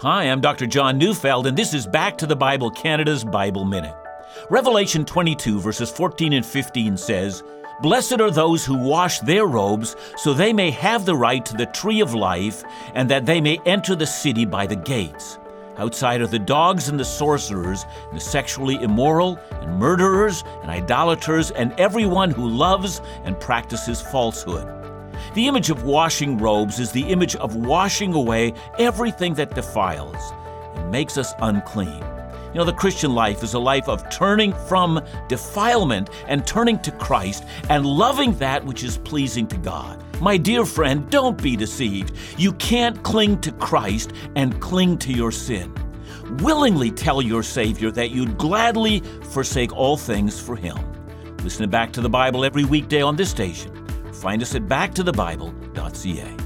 Hi, I'm Dr. John Neufeld, and this is Back to the Bible Canada's Bible Minute. Revelation 22, verses 14 and 15 says, Blessed are those who wash their robes, so they may have the right to the tree of life, and that they may enter the city by the gates. Outside are the dogs and the sorcerers, and the sexually immoral, and murderers, and idolaters, and everyone who loves and practices falsehood. The image of washing robes is the image of washing away everything that defiles and makes us unclean. You know, the Christian life is a life of turning from defilement and turning to Christ and loving that which is pleasing to God. My dear friend, don't be deceived. You can't cling to Christ and cling to your sin. Willingly tell your Savior that you'd gladly forsake all things for Him. Listen back to the Bible every weekday on this station. Find us at backtothebible.ca.